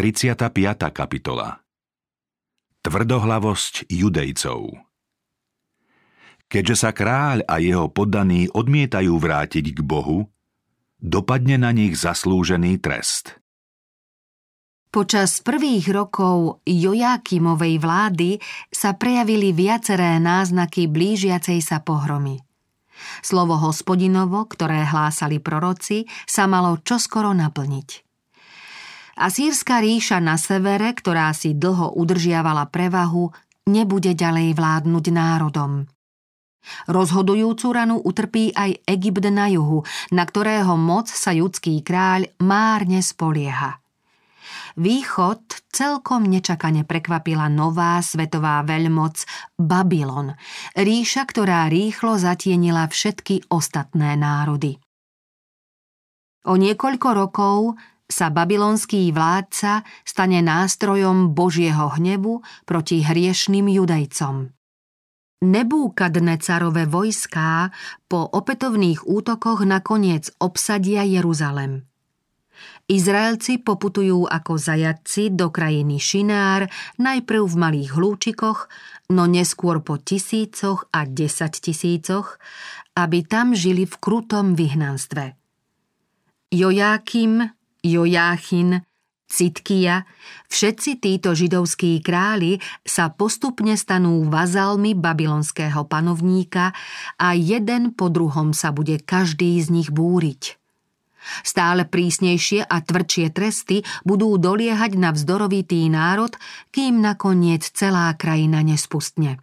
35. kapitola Tvrdohlavosť judejcov Keďže sa kráľ a jeho poddaní odmietajú vrátiť k Bohu, dopadne na nich zaslúžený trest. Počas prvých rokov Jojákimovej vlády sa prejavili viaceré náznaky blížiacej sa pohromy. Slovo hospodinovo, ktoré hlásali proroci, sa malo čoskoro naplniť. Asýrska ríša na severe, ktorá si dlho udržiavala prevahu, nebude ďalej vládnuť národom. Rozhodujúcu ranu utrpí aj Egypt na juhu, na ktorého moc sa judský kráľ márne spolieha. Východ celkom nečakane prekvapila nová svetová veľmoc Babylon, ríša, ktorá rýchlo zatienila všetky ostatné národy. O niekoľko rokov sa babylonský vládca stane nástrojom Božieho hnevu proti hriešným judejcom. Nebúkadnecarové vojská po opätovných útokoch nakoniec obsadia Jeruzalem. Izraelci poputujú ako zajadci do krajiny Šinár, najprv v malých hlúčikoch, no neskôr po tisícoch a desaťtisícoch, aby tam žili v krutom vyhnanstve. Jojákim, Jojáchin, Citkia, všetci títo židovskí králi sa postupne stanú vazalmi babylonského panovníka a jeden po druhom sa bude každý z nich búriť. Stále prísnejšie a tvrdšie tresty budú doliehať na vzdorovitý národ, kým nakoniec celá krajina nespustne.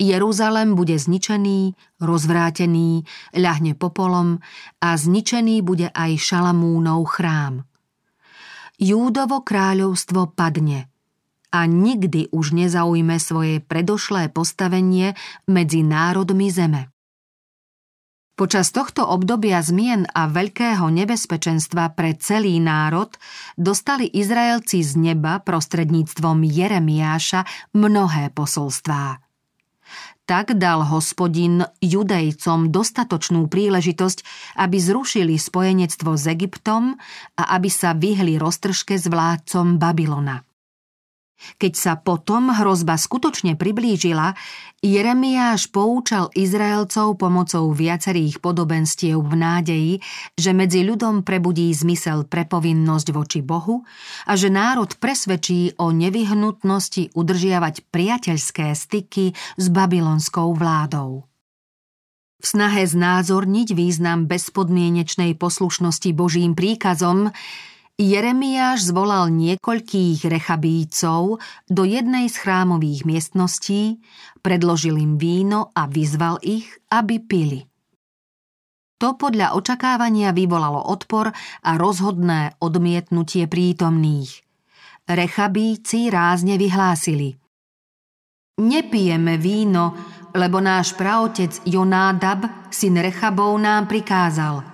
Jeruzalem bude zničený, rozvrátený, ľahne popolom a zničený bude aj Šalamúnov chrám. Júdovo kráľovstvo padne a nikdy už nezaujme svoje predošlé postavenie medzi národmi zeme. Počas tohto obdobia zmien a veľkého nebezpečenstva pre celý národ dostali Izraelci z neba prostredníctvom Jeremiáša mnohé posolstvá tak dal hospodin judejcom dostatočnú príležitosť, aby zrušili spojenectvo s Egyptom a aby sa vyhli roztržke s vládcom Babylona. Keď sa potom hrozba skutočne priblížila, Jeremiáš poučal Izraelcov pomocou viacerých podobenstiev v nádeji, že medzi ľudom prebudí zmysel pre povinnosť voči Bohu a že národ presvedčí o nevyhnutnosti udržiavať priateľské styky s babylonskou vládou. V snahe znázorniť význam bezpodmienečnej poslušnosti Božím príkazom Jeremiáš zvolal niekoľkých rechabícov do jednej z chrámových miestností, predložil im víno a vyzval ich, aby pili. To podľa očakávania vyvolalo odpor a rozhodné odmietnutie prítomných. Rechabíci rázne vyhlásili. Nepijeme víno, lebo náš praotec Jonádab, syn Rechabov, nám prikázal –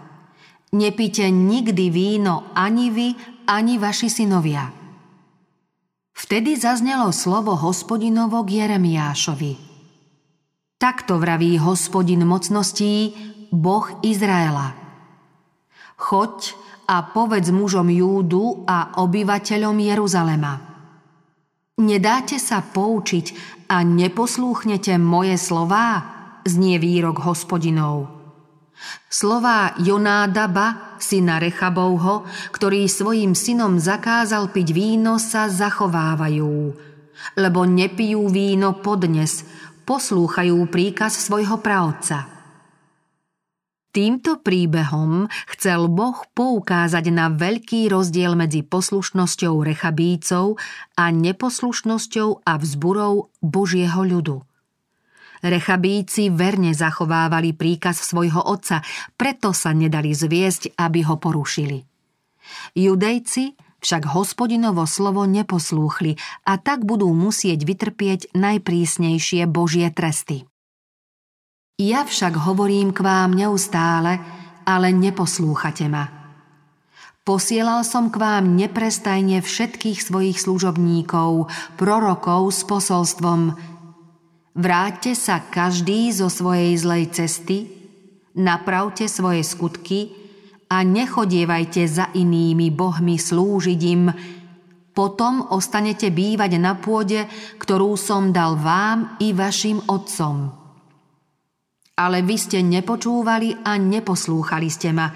Nepíte nikdy víno ani vy, ani vaši synovia. Vtedy zaznelo slovo hospodinovo k Jeremiášovi. Takto vraví hospodin mocností, Boh Izraela. Choď a povedz mužom Júdu a obyvateľom Jeruzalema. Nedáte sa poučiť a neposlúchnete moje slová? Znie výrok hospodinov. Slová Jonádaba, syna Rechabovho, ktorý svojim synom zakázal piť víno, sa zachovávajú, lebo nepijú víno podnes, poslúchajú príkaz svojho pravca. Týmto príbehom chcel Boh poukázať na veľký rozdiel medzi poslušnosťou rechabícov a neposlušnosťou a vzburou Božieho ľudu – Rechabíci verne zachovávali príkaz svojho otca, preto sa nedali zviesť, aby ho porušili. Judejci však hospodinovo slovo neposlúchli a tak budú musieť vytrpieť najprísnejšie Božie tresty. Ja však hovorím k vám neustále, ale neposlúchate ma. Posielal som k vám neprestajne všetkých svojich služobníkov, prorokov s posolstvom – Vráťte sa každý zo svojej zlej cesty, napravte svoje skutky a nechodievajte za inými bohmi slúžiť im, Potom ostanete bývať na pôde, ktorú som dal vám i vašim otcom. Ale vy ste nepočúvali a neposlúchali ste ma.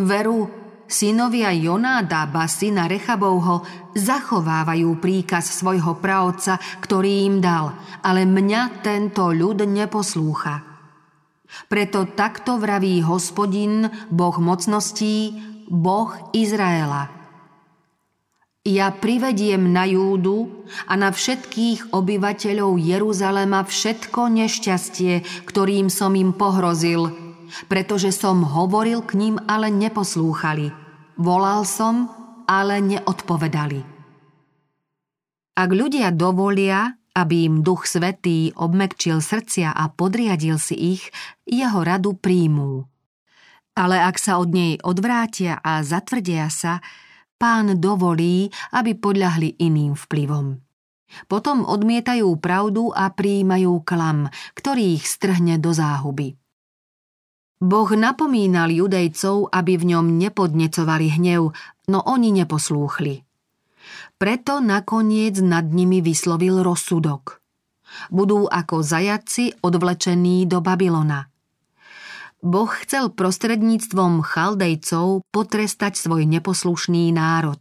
Veru, synovia Jonádába, syna Rechabovho, zachovávajú príkaz svojho pravca, ktorý im dal, ale mňa tento ľud neposlúcha. Preto takto vraví hospodin, Boh mocností, Boh Izraela – ja privediem na Júdu a na všetkých obyvateľov Jeruzalema všetko nešťastie, ktorým som im pohrozil, pretože som hovoril k ním, ale neposlúchali. Volal som, ale neodpovedali. Ak ľudia dovolia, aby im Duch Svetý obmekčil srdcia a podriadil si ich, jeho radu príjmú. Ale ak sa od nej odvrátia a zatvrdia sa, pán dovolí, aby podľahli iným vplyvom. Potom odmietajú pravdu a prijímajú klam, ktorý ich strhne do záhuby. Boh napomínal judejcov, aby v ňom nepodnecovali hnev, no oni neposlúchli. Preto nakoniec nad nimi vyslovil rozsudok. Budú ako zajaci odvlečení do Babylona – Boh chcel prostredníctvom chaldejcov potrestať svoj neposlušný národ.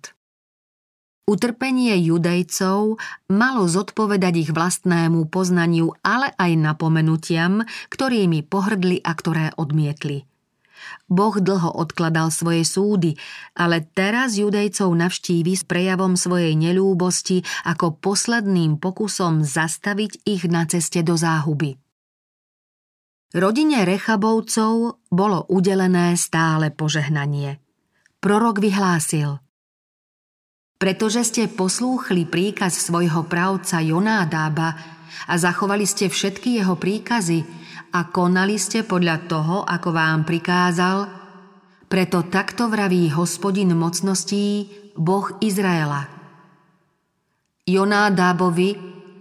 Utrpenie judejcov malo zodpovedať ich vlastnému poznaniu, ale aj napomenutiam, ktorými pohrdli a ktoré odmietli. Boh dlho odkladal svoje súdy, ale teraz judejcov navštívi s prejavom svojej nelúbosti ako posledným pokusom zastaviť ich na ceste do záhuby. Rodine Rechabovcov bolo udelené stále požehnanie. Prorok vyhlásil Pretože ste poslúchli príkaz svojho právca Jonádába a zachovali ste všetky jeho príkazy a konali ste podľa toho, ako vám prikázal, preto takto vraví hospodin mocností, Boh Izraela. Jonádábovi,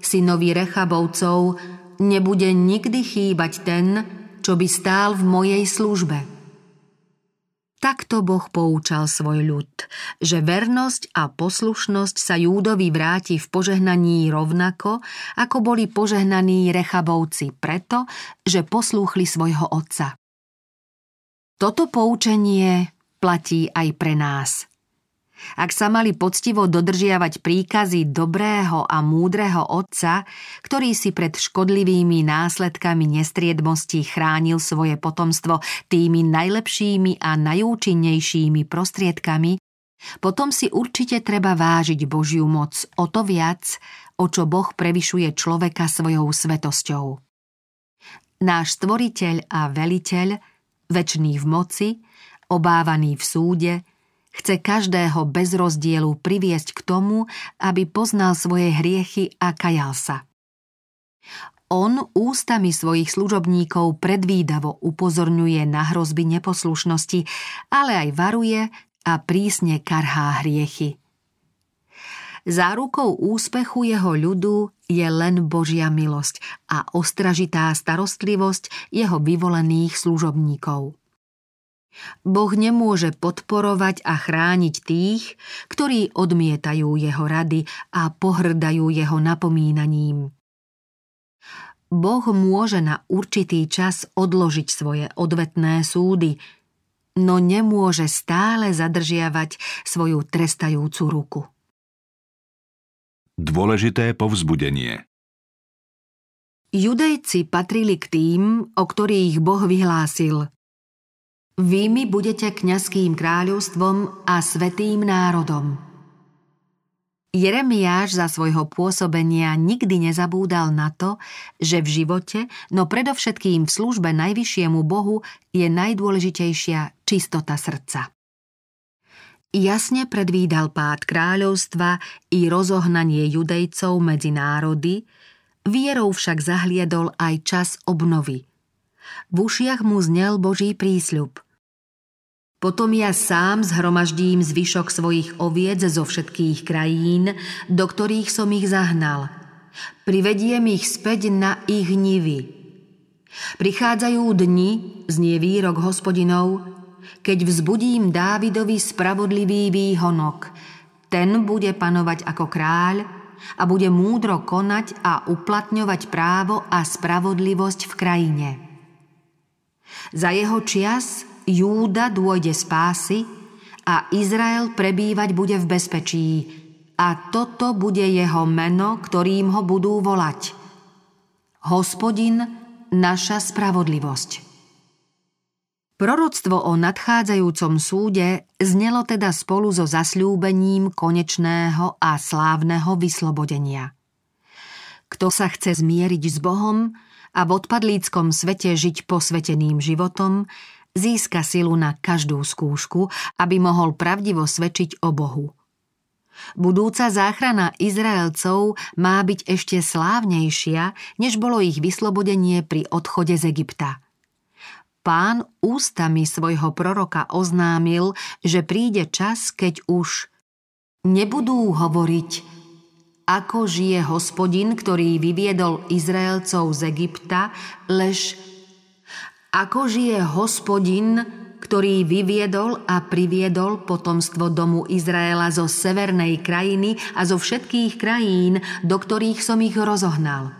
synovi Rechabovcov, nebude nikdy chýbať ten, čo by stál v mojej službe. Takto Boh poučal svoj ľud, že vernosť a poslušnosť sa Júdovi vráti v požehnaní rovnako, ako boli požehnaní Rechabovci preto, že poslúchli svojho otca. Toto poučenie platí aj pre nás – ak sa mali poctivo dodržiavať príkazy dobrého a múdreho otca, ktorý si pred škodlivými následkami nestriedmosti chránil svoje potomstvo tými najlepšími a najúčinnejšími prostriedkami, potom si určite treba vážiť Božiu moc o to viac, o čo Boh prevyšuje človeka svojou svetosťou. Náš stvoriteľ a veliteľ, väčší v moci, obávaný v súde, Chce každého bez rozdielu priviesť k tomu, aby poznal svoje hriechy a kajal sa. On ústami svojich služobníkov predvídavo upozorňuje na hrozby neposlušnosti, ale aj varuje a prísne karhá hriechy. Zárukou úspechu jeho ľudu je len Božia milosť a ostražitá starostlivosť jeho vyvolených služobníkov. Boh nemôže podporovať a chrániť tých, ktorí odmietajú jeho rady a pohrdajú jeho napomínaním. Boh môže na určitý čas odložiť svoje odvetné súdy, no nemôže stále zadržiavať svoju trestajúcu ruku. Dôležité povzbudenie Judejci patrili k tým, o ktorých Boh vyhlásil – vy mi budete kňazským kráľovstvom a svetým národom. Jeremiáš za svojho pôsobenia nikdy nezabúdal na to, že v živote, no predovšetkým v službe najvyššiemu Bohu je najdôležitejšia čistota srdca. Jasne predvídal pád kráľovstva i rozohnanie judejcov medzi národy, vierou však zahliedol aj čas obnovy. V ušiach mu znel Boží prísľub – potom ja sám zhromaždím zvyšok svojich oviec zo všetkých krajín, do ktorých som ich zahnal. Privediem ich späť na ich nivy. Prichádzajú dni, znie výrok hospodinov, keď vzbudím Dávidovi spravodlivý výhonok Ten bude panovať ako kráľ a bude múdro konať a uplatňovať právo a spravodlivosť v krajine. Za jeho čias Júda dôjde spásy a Izrael prebývať bude v bezpečí a toto bude jeho meno, ktorým ho budú volať. Hospodin, naša spravodlivosť. Proroctvo o nadchádzajúcom súde znelo teda spolu so zasľúbením konečného a slávneho vyslobodenia. Kto sa chce zmieriť s Bohom a v odpadlíckom svete žiť posveteným životom, získa silu na každú skúšku, aby mohol pravdivo svedčiť o Bohu. Budúca záchrana Izraelcov má byť ešte slávnejšia, než bolo ich vyslobodenie pri odchode z Egypta – pán ústami svojho proroka oznámil, že príde čas, keď už nebudú hovoriť, ako žije hospodin, ktorý vyviedol Izraelcov z Egypta, lež ako žije hospodin, ktorý vyviedol a priviedol potomstvo domu Izraela zo severnej krajiny a zo všetkých krajín, do ktorých som ich rozohnal.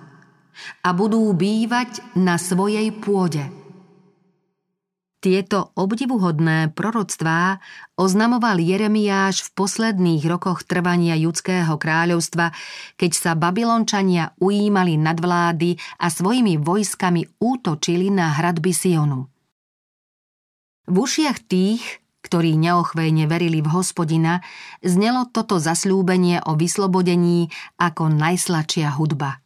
A budú bývať na svojej pôde. Tieto obdivuhodné proroctvá oznamoval Jeremiáš v posledných rokoch trvania judského kráľovstva, keď sa Babylončania ujímali nadvlády a svojimi vojskami útočili na hradby Sionu. V ušiach tých, ktorí neochvejne verili v hospodina, znelo toto zasľúbenie o vyslobodení ako najsladšia hudba –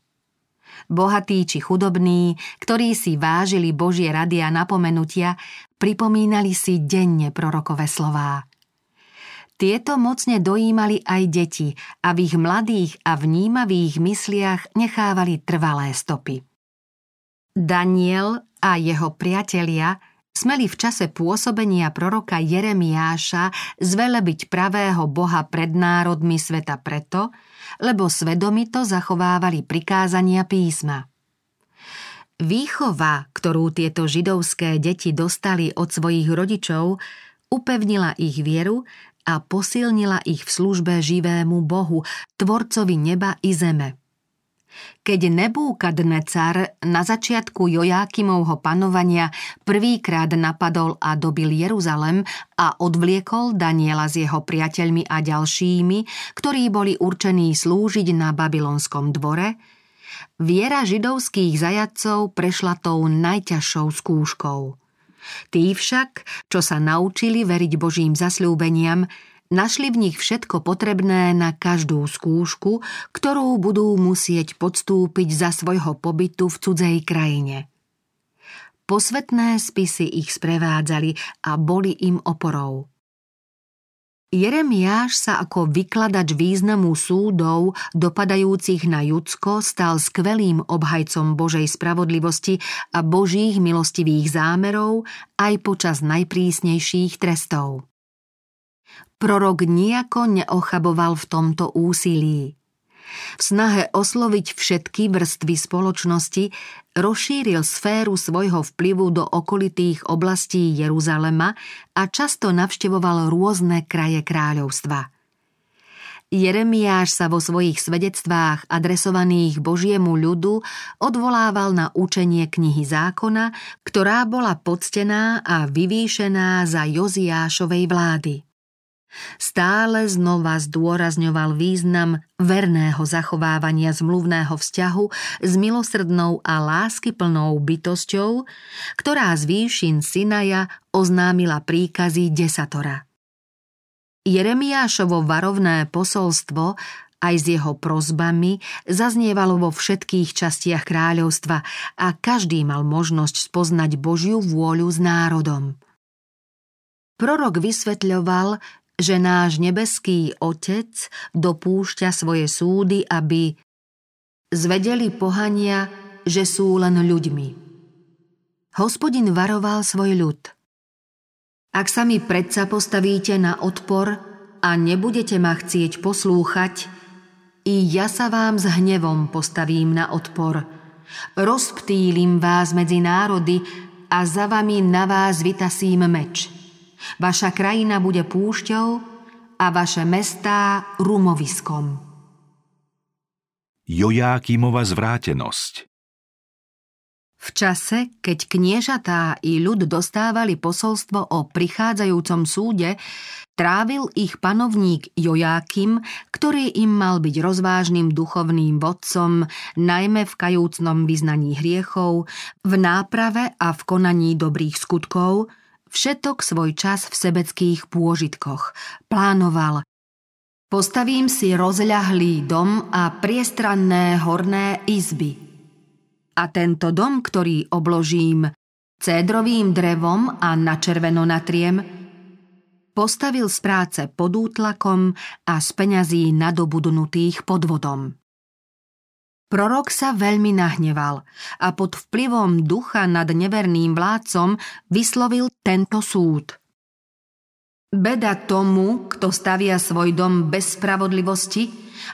bohatí či chudobní, ktorí si vážili Božie rady a napomenutia, pripomínali si denne prorokové slová. Tieto mocne dojímali aj deti a v ich mladých a vnímavých mysliach nechávali trvalé stopy. Daniel a jeho priatelia smeli v čase pôsobenia proroka Jeremiáša zvelebiť pravého Boha pred národmi sveta preto, lebo svedomito zachovávali prikázania písma. Výchova, ktorú tieto židovské deti dostali od svojich rodičov, upevnila ich vieru a posilnila ich v službe živému Bohu, tvorcovi neba i zeme. Keď Nebúkadnecar na začiatku Jojákimovho panovania prvýkrát napadol a dobil Jeruzalem a odvliekol Daniela s jeho priateľmi a ďalšími, ktorí boli určení slúžiť na babylonskom dvore, viera židovských zajadcov prešla tou najťažšou skúškou. Tí však, čo sa naučili veriť Božím zasľúbeniam, Našli v nich všetko potrebné na každú skúšku, ktorú budú musieť podstúpiť za svojho pobytu v cudzej krajine. Posvetné spisy ich sprevádzali a boli im oporou. Jeremiáš sa ako vykladač významu súdov dopadajúcich na Judsko stal skvelým obhajcom Božej spravodlivosti a Božích milostivých zámerov aj počas najprísnejších trestov. Prorok nejako neochaboval v tomto úsilí. V snahe osloviť všetky vrstvy spoločnosti rozšíril sféru svojho vplyvu do okolitých oblastí Jeruzalema a často navštevoval rôzne kraje kráľovstva. Jeremiáš sa vo svojich svedectvách adresovaných Božiemu ľudu odvolával na učenie knihy zákona, ktorá bola poctená a vyvýšená za Joziášovej vlády. Stále znova zdôrazňoval význam verného zachovávania zmluvného vzťahu s milosrdnou a láskyplnou bytosťou, ktorá z výšin Sinaja oznámila príkazy desatora. Jeremiášovo varovné posolstvo aj s jeho prozbami zaznievalo vo všetkých častiach kráľovstva a každý mal možnosť spoznať Božiu vôľu s národom. Prorok vysvetľoval, že náš nebeský Otec dopúšťa svoje súdy, aby zvedeli pohania, že sú len ľuďmi. Hospodin varoval svoj ľud. Ak sa mi predsa postavíte na odpor a nebudete ma chcieť poslúchať, i ja sa vám s hnevom postavím na odpor. Rozptýlim vás medzi národy a za vami na vás vytasím meč – Vaša krajina bude púšťou a vaše mestá rumoviskom. Jojákimova zvrátenosť v čase, keď kniežatá i ľud dostávali posolstvo o prichádzajúcom súde, trávil ich panovník Jojákim, ktorý im mal byť rozvážnym duchovným vodcom, najmä v kajúcnom vyznaní hriechov, v náprave a v konaní dobrých skutkov, všetok svoj čas v sebeckých pôžitkoch. Plánoval Postavím si rozľahlý dom a priestranné horné izby – a tento dom, ktorý obložím cédrovým drevom a na červeno natriem, postavil z práce pod útlakom a z peňazí nadobudnutých podvodom. Prorok sa veľmi nahneval a pod vplyvom ducha nad neverným vládcom vyslovil tento súd. Beda tomu, kto stavia svoj dom bez spravodlivosti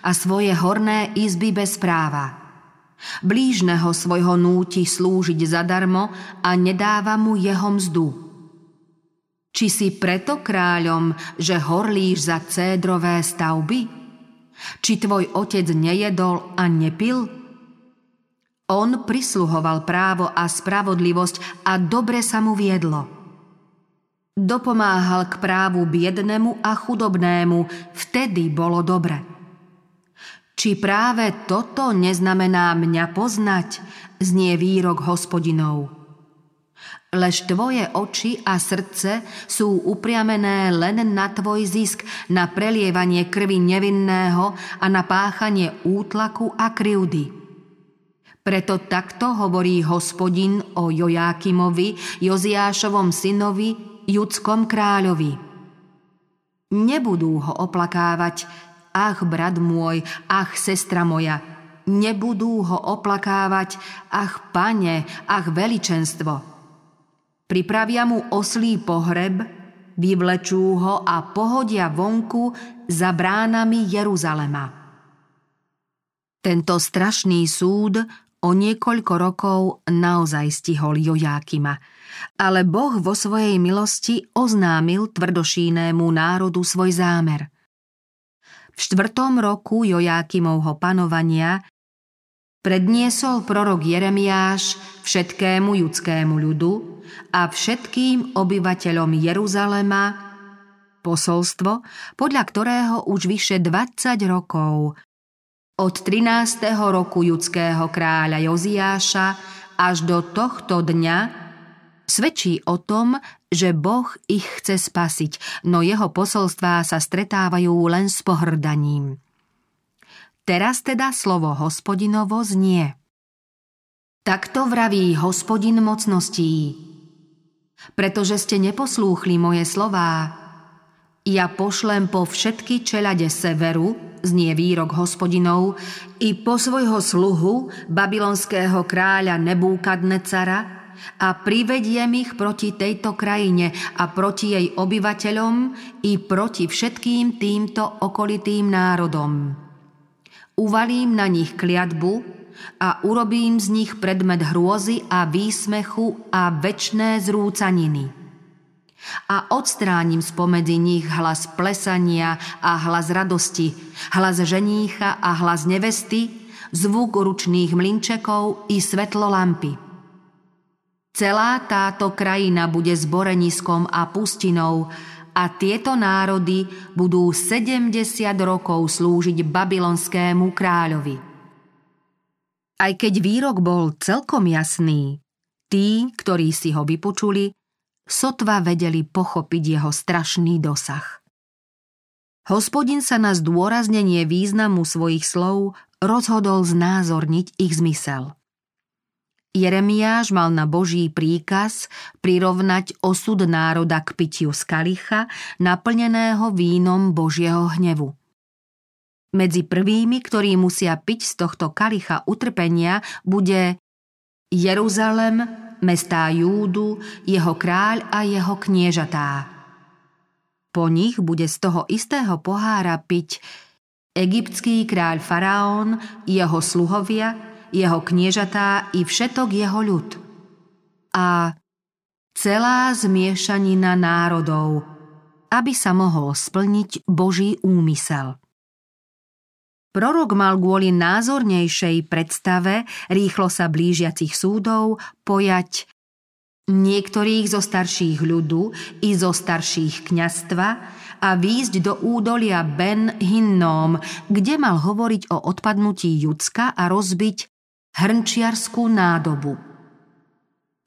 a svoje horné izby bez práva – Blížneho svojho núti slúžiť zadarmo a nedáva mu jeho mzdu. Či si preto kráľom, že horlíš za cédrové stavby? Či tvoj otec nejedol a nepil? On prisluhoval právo a spravodlivosť a dobre sa mu viedlo. Dopomáhal k právu biednému a chudobnému, vtedy bolo dobre. Či práve toto neznamená mňa poznať, znie výrok hospodinov. Lež tvoje oči a srdce sú upriamené len na tvoj zisk, na prelievanie krvi nevinného a na páchanie útlaku a krivdy. Preto takto hovorí hospodin o Jojákimovi, Joziášovom synovi, judskom kráľovi. Nebudú ho oplakávať, Ach, brat môj, ach, sestra moja, nebudú ho oplakávať, ach, pane, ach, veličenstvo. Pripravia mu oslý pohreb, vyvlečú ho a pohodia vonku za bránami Jeruzalema. Tento strašný súd o niekoľko rokov naozaj stihol Jojákima, ale Boh vo svojej milosti oznámil tvrdošínému národu svoj zámer – v štvrtom roku Jojákimovho panovania predniesol prorok Jeremiáš všetkému judskému ľudu a všetkým obyvateľom Jeruzalema posolstvo, podľa ktorého už vyše 20 rokov od 13. roku judského kráľa Joziáša až do tohto dňa Svedčí o tom, že Boh ich chce spasiť, no jeho posolstvá sa stretávajú len s pohrdaním. Teraz teda slovo hospodinovo znie. Takto vraví hospodin mocností. Pretože ste neposlúchli moje slová, ja pošlem po všetky čelade severu, znie výrok hospodinov, i po svojho sluhu, babylonského kráľa Nebúkadnecara, a privediem ich proti tejto krajine a proti jej obyvateľom i proti všetkým týmto okolitým národom. Uvalím na nich kliatbu a urobím z nich predmet hrôzy a výsmechu a väčné zrúcaniny. A odstránim spomedzi nich hlas plesania a hlas radosti, hlas ženícha a hlas nevesty, zvuk ručných mlinčekov i svetlo lampy. Celá táto krajina bude zboreniskom a pustinou a tieto národy budú 70 rokov slúžiť babylonskému kráľovi. Aj keď výrok bol celkom jasný, tí, ktorí si ho vypočuli, sotva vedeli pochopiť jeho strašný dosah. Hospodin sa na zdôraznenie významu svojich slov rozhodol znázorniť ich zmysel. Jeremiáš mal na Boží príkaz prirovnať osud národa k pitiu z kalicha, naplneného vínom Božieho hnevu. Medzi prvými, ktorí musia piť z tohto kalicha utrpenia, bude Jeruzalem, mestá Júdu, jeho kráľ a jeho kniežatá. Po nich bude z toho istého pohára piť egyptský kráľ Faraón, jeho sluhovia, jeho kniežatá i všetok jeho ľud. A celá zmiešanina národov, aby sa mohol splniť Boží úmysel. Prorok mal kvôli názornejšej predstave rýchlo sa blížiacich súdov pojať niektorých zo starších ľudu i zo starších kňastva a výjsť do údolia Ben Hinnom, kde mal hovoriť o odpadnutí Judska a rozbiť hrnčiarskú nádobu.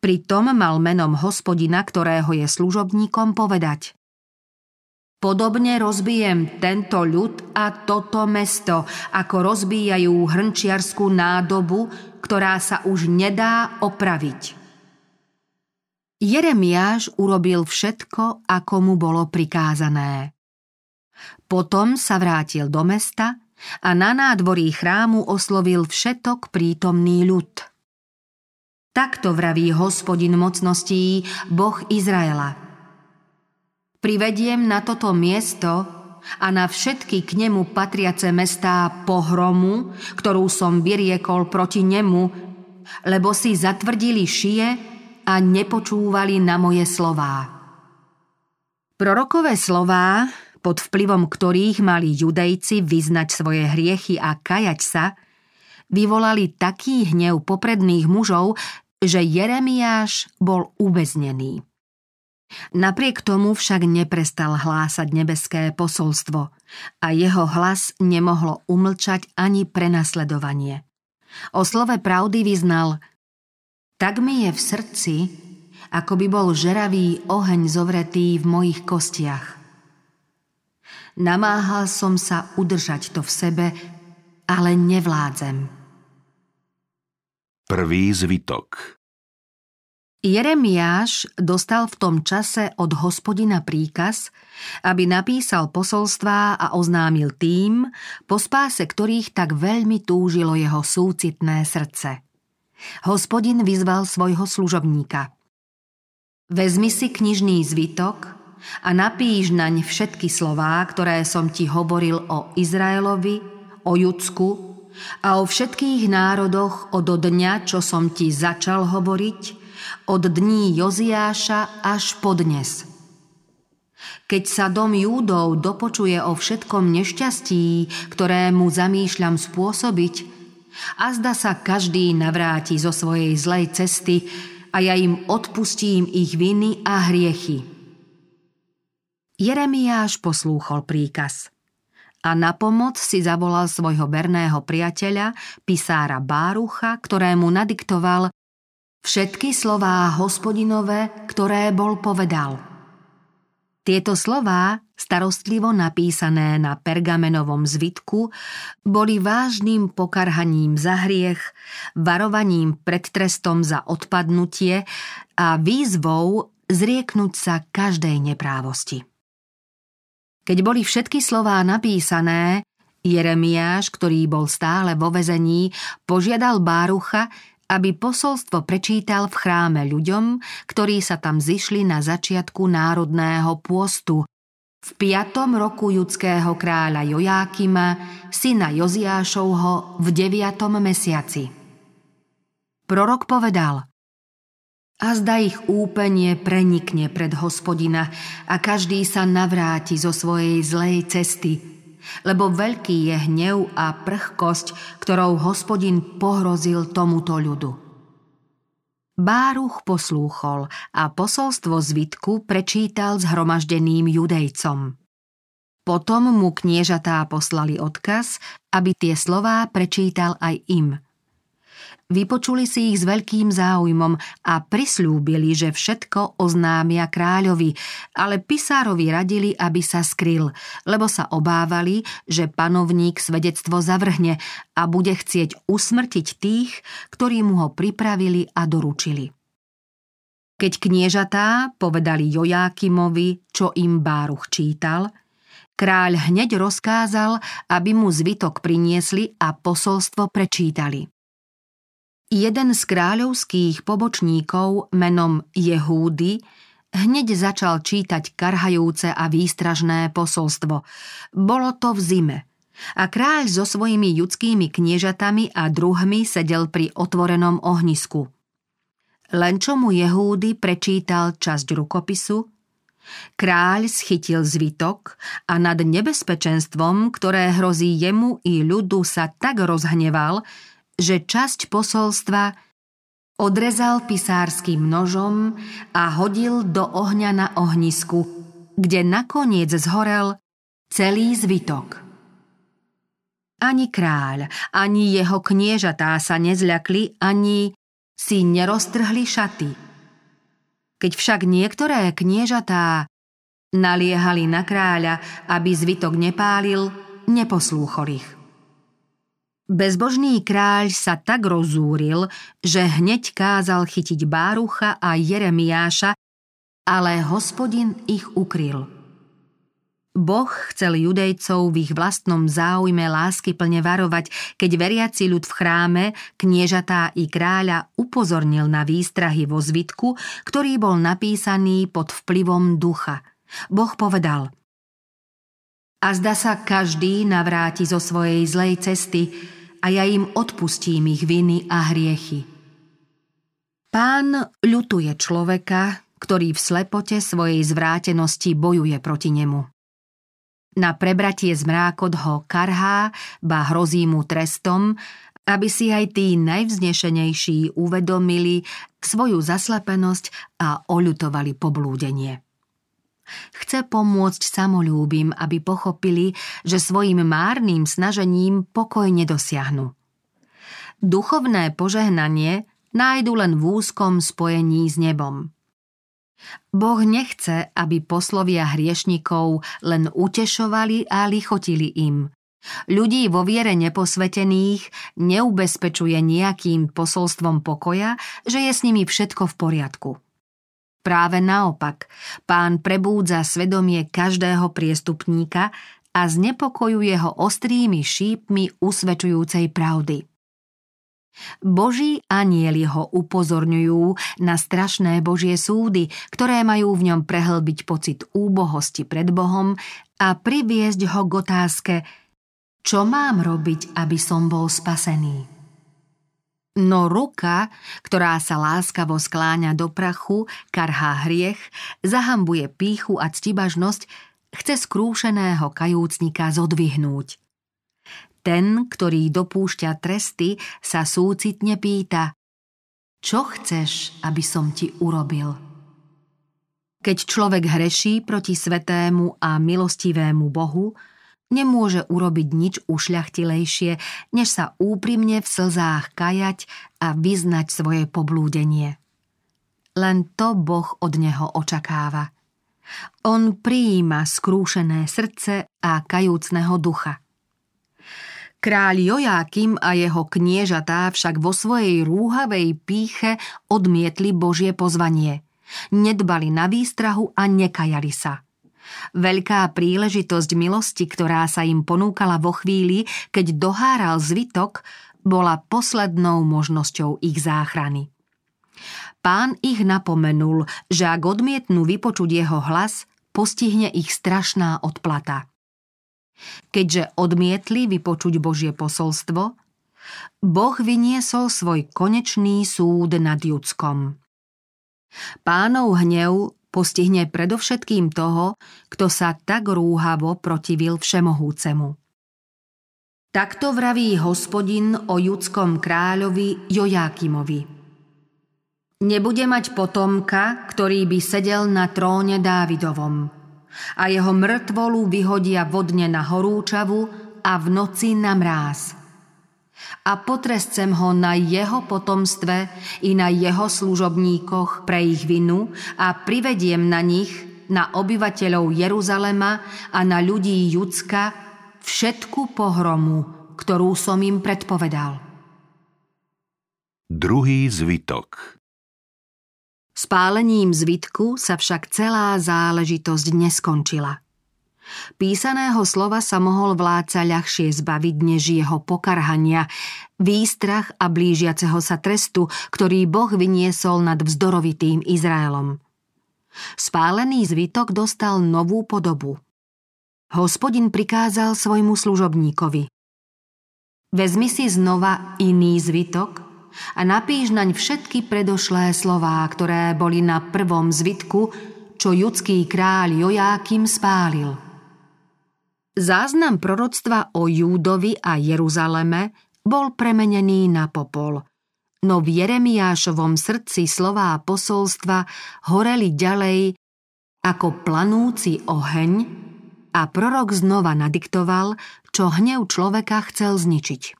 Pritom mal menom hospodina, ktorého je služobníkom, povedať Podobne rozbijem tento ľud a toto mesto, ako rozbíjajú hrnčiarskú nádobu, ktorá sa už nedá opraviť. Jeremiáš urobil všetko, ako mu bolo prikázané. Potom sa vrátil do mesta a na nádvorí chrámu oslovil všetok prítomný ľud. Takto vraví hospodin mocností, Boh Izraela – Privediem na toto miesto a na všetky k nemu patriace mestá pohromu, ktorú som vyriekol proti nemu, lebo si zatvrdili šie a nepočúvali na moje slová. Prorokové slová, pod vplyvom ktorých mali judejci vyznať svoje hriechy a kajať sa, vyvolali taký hnev popredných mužov, že Jeremiáš bol uväznený. Napriek tomu však neprestal hlásať nebeské posolstvo a jeho hlas nemohlo umlčať ani prenasledovanie. O slove pravdy vyznal Tak mi je v srdci, ako by bol žeravý oheň zovretý v mojich kostiach. Namáhal som sa udržať to v sebe, ale nevládzem. Prvý zvitok Jeremiáš dostal v tom čase od hospodina príkaz, aby napísal posolstvá a oznámil tým, po spáse ktorých tak veľmi túžilo jeho súcitné srdce. Hospodin vyzval svojho služobníka. Vezmi si knižný zvitok a napíš naň všetky slová, ktoré som ti hovoril o Izraelovi, o Judsku a o všetkých národoch od dňa, čo som ti začal hovoriť – od dní Joziáša až po dnes. Keď sa dom Júdov dopočuje o všetkom nešťastí, ktoré mu zamýšľam spôsobiť, a zda sa každý navráti zo svojej zlej cesty a ja im odpustím ich viny a hriechy. Jeremiáš poslúchol príkaz a na pomoc si zavolal svojho berného priateľa, pisára Bárucha, ktorému nadiktoval všetky slová hospodinové, ktoré bol povedal. Tieto slová, starostlivo napísané na pergamenovom zvitku, boli vážnym pokarhaním za hriech, varovaním pred trestom za odpadnutie a výzvou zrieknúť sa každej neprávosti. Keď boli všetky slová napísané, Jeremiáš, ktorý bol stále vo vezení, požiadal Bárucha, aby posolstvo prečítal v chráme ľuďom, ktorí sa tam zišli na začiatku národného pôstu, v piatom roku judského kráľa Jojákima, syna Joziášovho, v deviatom mesiaci. Prorok povedal A zda ich úpenie prenikne pred hospodina a každý sa navráti zo svojej zlej cesty – lebo veľký je hnev a prchkosť, ktorou hospodin pohrozil tomuto ľudu. Báruch poslúchol a posolstvo zvitku prečítal zhromaždeným judejcom. Potom mu kniežatá poslali odkaz, aby tie slová prečítal aj im – Vypočuli si ich s veľkým záujmom a prislúbili, že všetko oznámia kráľovi, ale pisárovi radili, aby sa skryl, lebo sa obávali, že panovník svedectvo zavrhne a bude chcieť usmrtiť tých, ktorí mu ho pripravili a doručili. Keď kniežatá povedali Jojákimovi, čo im Báruch čítal, kráľ hneď rozkázal, aby mu zvitok priniesli a posolstvo prečítali. Jeden z kráľovských pobočníkov menom Jehúdy hneď začal čítať karhajúce a výstražné posolstvo. Bolo to v zime a kráľ so svojimi judskými kniežatami a druhmi sedel pri otvorenom ohnisku. Len čo mu Jehúdy prečítal časť rukopisu, Kráľ schytil zvitok a nad nebezpečenstvom, ktoré hrozí jemu i ľudu, sa tak rozhneval, že časť posolstva odrezal pisárským nožom a hodil do ohňa na ohnisku, kde nakoniec zhorel celý zvitok. Ani kráľ, ani jeho kniežatá sa nezľakli, ani si neroztrhli šaty. Keď však niektoré kniežatá naliehali na kráľa, aby zvitok nepálil, neposlúchol ich. Bezbožný kráľ sa tak rozúril, že hneď kázal chytiť Bárucha a Jeremiáša, ale hospodin ich ukryl. Boh chcel judejcov v ich vlastnom záujme lásky plne varovať, keď veriaci ľud v chráme, kniežatá i kráľa upozornil na výstrahy vo zvitku, ktorý bol napísaný pod vplyvom ducha. Boh povedal A zda sa každý navráti zo svojej zlej cesty a ja im odpustím ich viny a hriechy. Pán ľutuje človeka, ktorý v slepote svojej zvrátenosti bojuje proti nemu. Na prebratie zmrákot ho karhá, ba hrozí mu trestom, aby si aj tí najvznešenejší uvedomili svoju zaslepenosť a oľutovali poblúdenie. Chce pomôcť samolúbim, aby pochopili, že svojim márnym snažením pokoj nedosiahnu. Duchovné požehnanie nájdu len v úzkom spojení s nebom – Boh nechce, aby poslovia hriešnikov len utešovali a lichotili im. Ľudí vo viere neposvetených neubezpečuje nejakým posolstvom pokoja, že je s nimi všetko v poriadku. Práve naopak, pán prebúdza svedomie každého priestupníka a znepokojuje ho ostrými šípmi usvedčujúcej pravdy. Boží anieli ho upozorňujú na strašné Božie súdy, ktoré majú v ňom prehlbiť pocit úbohosti pred Bohom a priviesť ho k otázke, čo mám robiť, aby som bol spasený. No ruka, ktorá sa láskavo skláňa do prachu, karhá hriech, zahambuje píchu a ctibažnosť, chce skrúšeného kajúcnika zodvihnúť – ten, ktorý dopúšťa tresty, sa súcitne pýta Čo chceš, aby som ti urobil? Keď človek hreší proti svetému a milostivému Bohu, nemôže urobiť nič ušľachtilejšie, než sa úprimne v slzách kajať a vyznať svoje poblúdenie. Len to Boh od neho očakáva. On prijíma skrúšené srdce a kajúcného ducha – Kráľ Jojákim a jeho kniežatá však vo svojej rúhavej píche odmietli Božie pozvanie. Nedbali na výstrahu a nekajali sa. Veľká príležitosť milosti, ktorá sa im ponúkala vo chvíli, keď doháral zvitok, bola poslednou možnosťou ich záchrany. Pán ich napomenul, že ak odmietnú vypočuť jeho hlas, postihne ich strašná odplata. Keďže odmietli vypočuť Božie posolstvo, Boh vyniesol svoj konečný súd nad Judskom. Pánov hnev postihne predovšetkým toho, kto sa tak rúhavo protivil všemohúcemu. Takto vraví hospodin o judskom kráľovi Jojákimovi. Nebude mať potomka, ktorý by sedel na tróne Dávidovom – a jeho mŕtvolu vyhodia vodne na horúčavu a v noci na mráz. A potrescem ho na jeho potomstve i na jeho služobníkoch pre ich vinu a privediem na nich, na obyvateľov Jeruzalema a na ľudí Judska všetku pohromu, ktorú som im predpovedal. Druhý zvitok Spálením zvitku sa však celá záležitosť neskončila. Písaného slova sa mohol vládca ľahšie zbaviť než jeho pokarhania, výstrach a blížiaceho sa trestu, ktorý Boh vyniesol nad vzdorovitým Izraelom. Spálený zvitok dostal novú podobu. Hospodin prikázal svojmu služobníkovi. Vezmi si znova iný zvitok a napíš naň všetky predošlé slová, ktoré boli na prvom zvitku, čo judský kráľ Jojákim spálil. Záznam proroctva o Júdovi a Jeruzaleme bol premenený na popol. No v Jeremiášovom srdci slová posolstva horeli ďalej ako planúci oheň a prorok znova nadiktoval, čo hnev človeka chcel zničiť.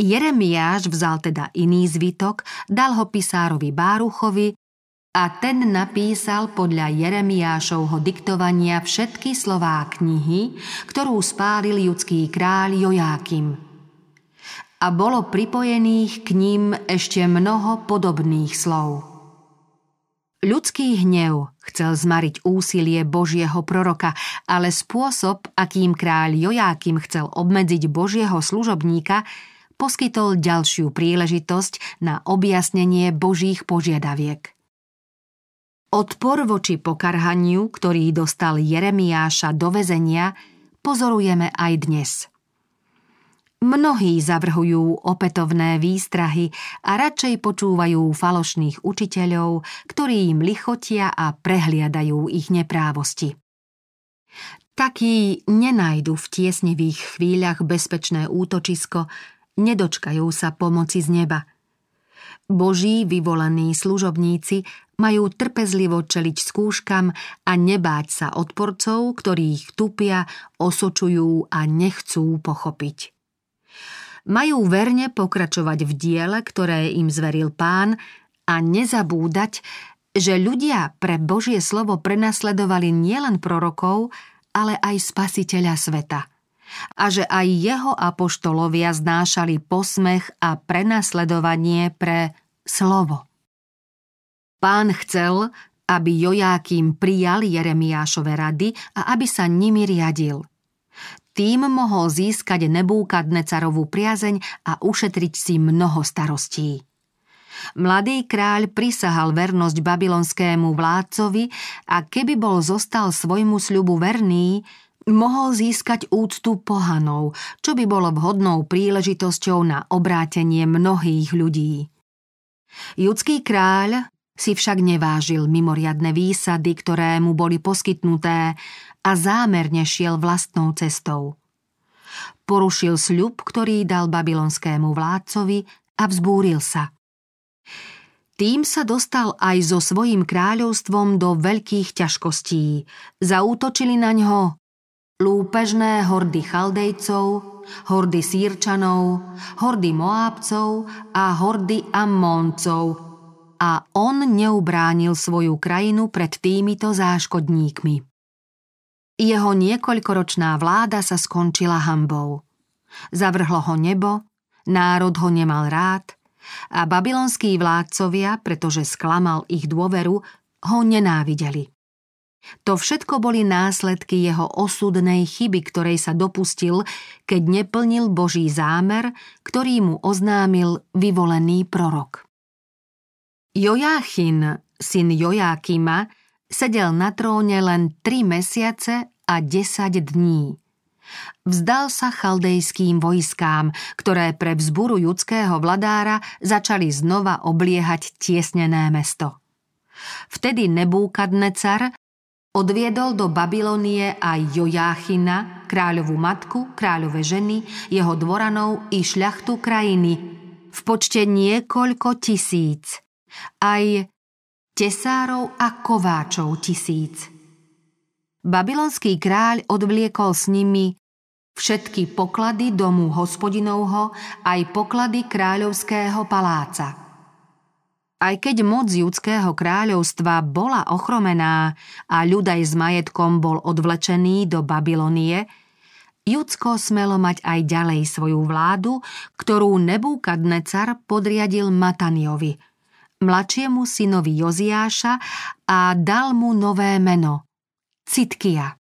Jeremiáš vzal teda iný zvitok, dal ho pisárovi Báruchovi a ten napísal podľa Jeremiášovho diktovania všetky slová knihy, ktorú spálil judský kráľ Jojákim. A bolo pripojených k ním ešte mnoho podobných slov. Ľudský hnev chcel zmariť úsilie Božieho proroka, ale spôsob, akým kráľ Jojákim chcel obmedziť Božieho služobníka, poskytol ďalšiu príležitosť na objasnenie Božích požiadaviek. Odpor voči pokarhaniu, ktorý dostal Jeremiáša do vezenia, pozorujeme aj dnes. Mnohí zavrhujú opätovné výstrahy a radšej počúvajú falošných učiteľov, ktorí im lichotia a prehliadajú ich neprávosti. Takí nenajdu v tiesnivých chvíľach bezpečné útočisko nedočkajú sa pomoci z neba. Boží vyvolaní služobníci majú trpezlivo čeliť skúškam a nebáť sa odporcov, ktorí ich tupia, osočujú a nechcú pochopiť. Majú verne pokračovať v diele, ktoré im zveril pán a nezabúdať, že ľudia pre Božie slovo prenasledovali nielen prorokov, ale aj spasiteľa sveta – a že aj jeho apoštolovia znášali posmech a prenasledovanie pre slovo. Pán chcel, aby Jojákim prijal Jeremiášove rady a aby sa nimi riadil. Tým mohol získať Nebúkadnecarovú priazeň a ušetriť si mnoho starostí. Mladý kráľ prisahal vernosť babylonskému vládcovi a keby bol zostal svojmu sľubu verný, mohol získať úctu pohanov, čo by bolo vhodnou príležitosťou na obrátenie mnohých ľudí. Judský kráľ si však nevážil mimoriadne výsady, ktoré mu boli poskytnuté a zámerne šiel vlastnou cestou. Porušil sľub, ktorý dal babylonskému vládcovi a vzbúril sa. Tým sa dostal aj so svojím kráľovstvom do veľkých ťažkostí. Zaútočili na ňo lúpežné hordy chaldejcov, hordy sírčanov, hordy moábcov a hordy ammóncov a on neubránil svoju krajinu pred týmito záškodníkmi. Jeho niekoľkoročná vláda sa skončila hambou. Zavrhlo ho nebo, národ ho nemal rád a babylonskí vládcovia, pretože sklamal ich dôveru, ho nenávideli. To všetko boli následky jeho osudnej chyby, ktorej sa dopustil, keď neplnil Boží zámer, ktorý mu oznámil vyvolený prorok. Jojáchin, syn Jojákima, sedel na tróne len tri mesiace a desať dní. Vzdal sa chaldejským vojskám, ktoré pre vzburu judského vladára začali znova obliehať tiesnené mesto. Vtedy Nebúkadnecar Odviedol do Babylonie aj Jojáchina, kráľovú matku, kráľové ženy, jeho dvoranov i šľachtu krajiny v počte niekoľko tisíc, aj tesárov a kováčov tisíc. Babylonský kráľ odvliekol s nimi všetky poklady domu hospodinovho aj poklady kráľovského paláca – aj keď moc judského kráľovstva bola ochromená a ľud aj s majetkom bol odvlečený do Babylonie, Judsko smelo mať aj ďalej svoju vládu, ktorú Nebúkadnecar podriadil Mataniovi, mladšiemu synovi Joziáša a dal mu nové meno – Citkia.